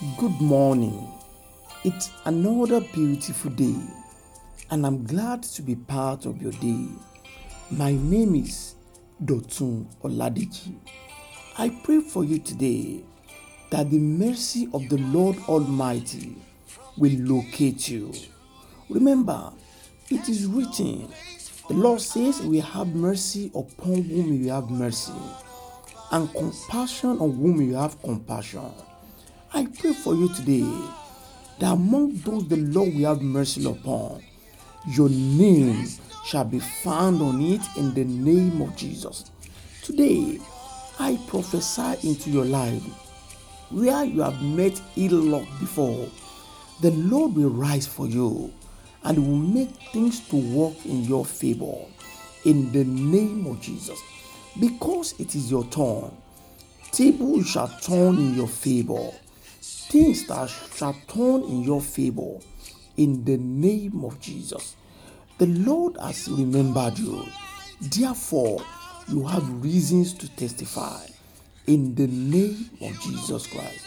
Good morning. It's another beautiful day, and I'm glad to be part of your day. My name is Dotun Oladeji. I pray for you today that the mercy of the Lord Almighty will locate you. Remember, it is written, the Lord says, We have mercy upon whom we have mercy, and compassion on whom you have compassion. I pray for you today that among those the Lord will have mercy upon, your name shall be found on it in the name of Jesus. Today, I prophesy into your life where you have met ill luck before, the Lord will rise for you and will make things to work in your favor in the name of Jesus. Because it is your turn, tables shall turn in your favor, things that shall turn in your favor in the name of Jesus. The Lord has remembered you, therefore, you have reasons to testify in the name of Jesus Christ.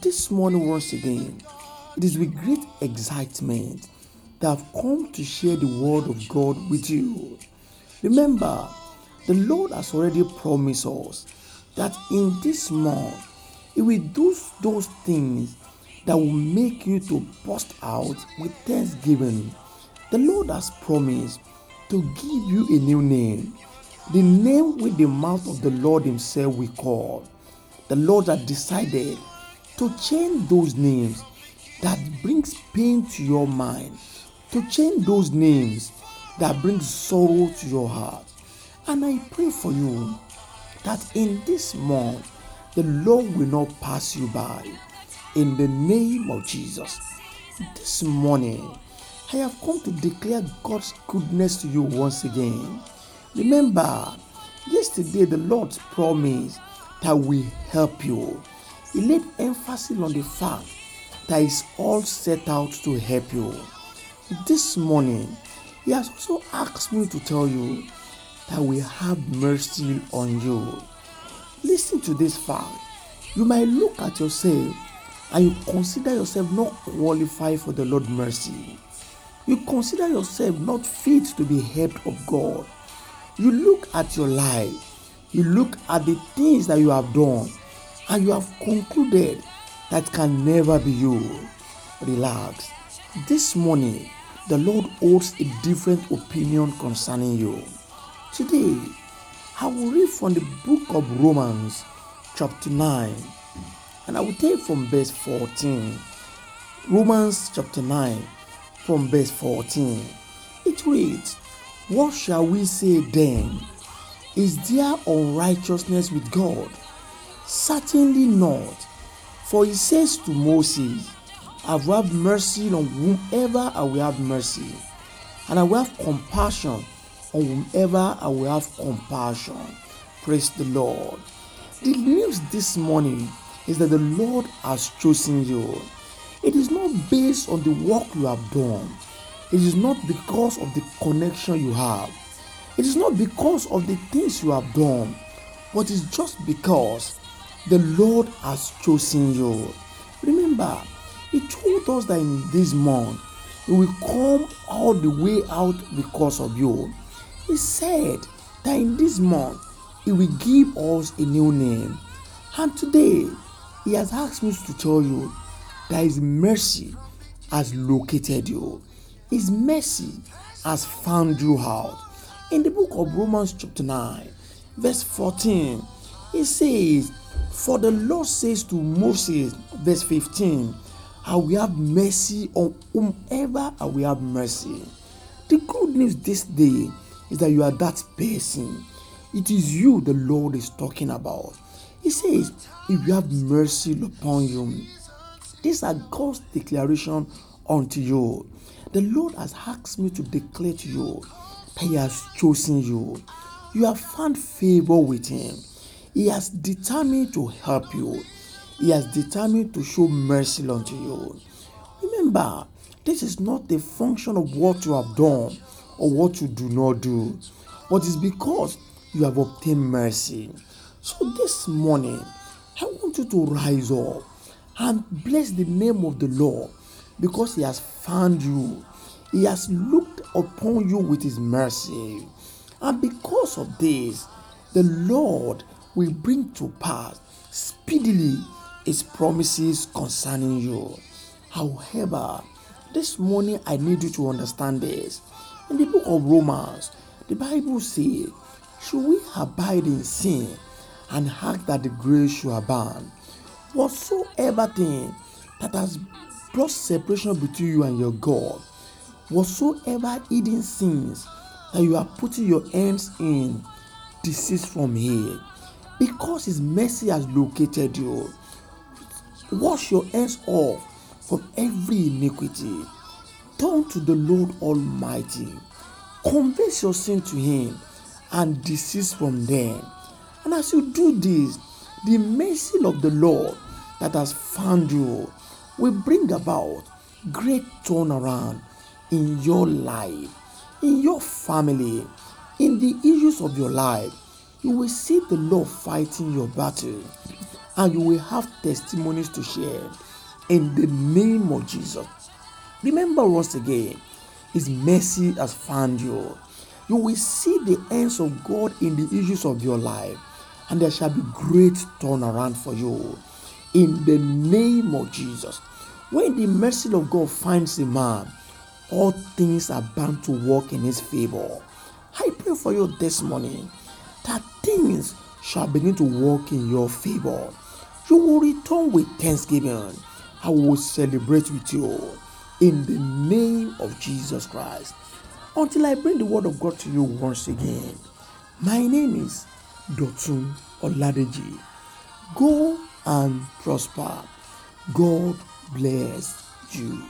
This morning, once again, it is with great excitement that I've come to share the word of God with you. Remember, the Lord has already promised us that in this month, He will do those things that will make you to burst out with thanksgiving. The Lord has promised to give you a new name, the name with the mouth of the Lord Himself we call. The Lord has decided to change those names that brings pain to your mind, to change those names that brings sorrow to your heart. And I pray for you that in this month, the Lord will not pass you by. In the name of Jesus. This morning, I have come to declare God's goodness to you once again. Remember, yesterday the Lord promised that we help you. He laid emphasis on the fact that that is all set out to help you. This morning, He has also asked me to tell you that we have mercy on you. Listen to this fact. You might look at yourself and you consider yourself not qualified for the Lord's mercy. You consider yourself not fit to be helped of God. You look at your life, you look at the things that you have done, and you have concluded that can never be you. Relax. This morning, the Lord holds a different opinion concerning you. Today, I will read from the book of Romans, chapter 9, and I will take from verse 14. Romans chapter 9, from verse 14. It reads, What shall we say then? Is there unrighteousness with God? Certainly not. For he says to Moses, I will have mercy on whomever I will have mercy, and I will have compassion on whomever I will have compassion. Praise the Lord. The news this morning is that the Lord has chosen you. It is not based on the work you have done. It is not because of the connection you have. It is not because of the things you have done, but it's just because the Lord has chosen you. Remember, He told us that in this month He will come all the way out because of you. He said that in this month He will give us a new name. And today, He has asked me to tell you that His mercy has located you. His mercy has found you out. In the book of Romans, chapter 9, verse 14, it says, For the Lord says to Moses, verse 15, I will have mercy on whomever I will have mercy. The good news this day is that you are that person. It is you the Lord is talking about. He says, If you have mercy upon you, these are God's declaration unto you. The Lord has asked me to declare to you that He has chosen you. You have found favor with Him. He has determined to help you. He has determined to show mercy unto you. Remember, this is not the function of what you have done or what you do not do, but it's because you have obtained mercy. So this morning, I want you to rise up and bless the name of the Lord because He has found you. He has looked upon you with His mercy. And because of this, the Lord will bring to pass speedily His promises concerning you. However, this morning I need you to understand this. In the book of Romans, the Bible says, Should we abide in sin and ask that the grace should abound? Whatsoever thing that has brought separation between you and your God, whatsoever hidden sins that you are putting your hands in, desist from here. Because His mercy has located you, wash your hands off from every iniquity. Turn to the Lord Almighty. Confess your sin to Him and desist from them. And as you do this, the mercy of the Lord that has found you will bring about great turnaround in your life, in your family, in the issues of your life. You will see the Lord fighting your battle and you will have testimonies to share in the name of Jesus. Remember once again, His mercy has found you. You will see the hands of God in the issues of your life, and there shall be great turnaround for you in the name of Jesus. When the mercy of God finds a man, all things are bound to work in his favor. I pray for you this morning that things shall begin to work in your favor. You will return with thanksgiving. I will celebrate with you in the name of Jesus Christ. Until I bring the word of God to you once again, my name is Dotun Oladeji. Go and prosper. God bless you.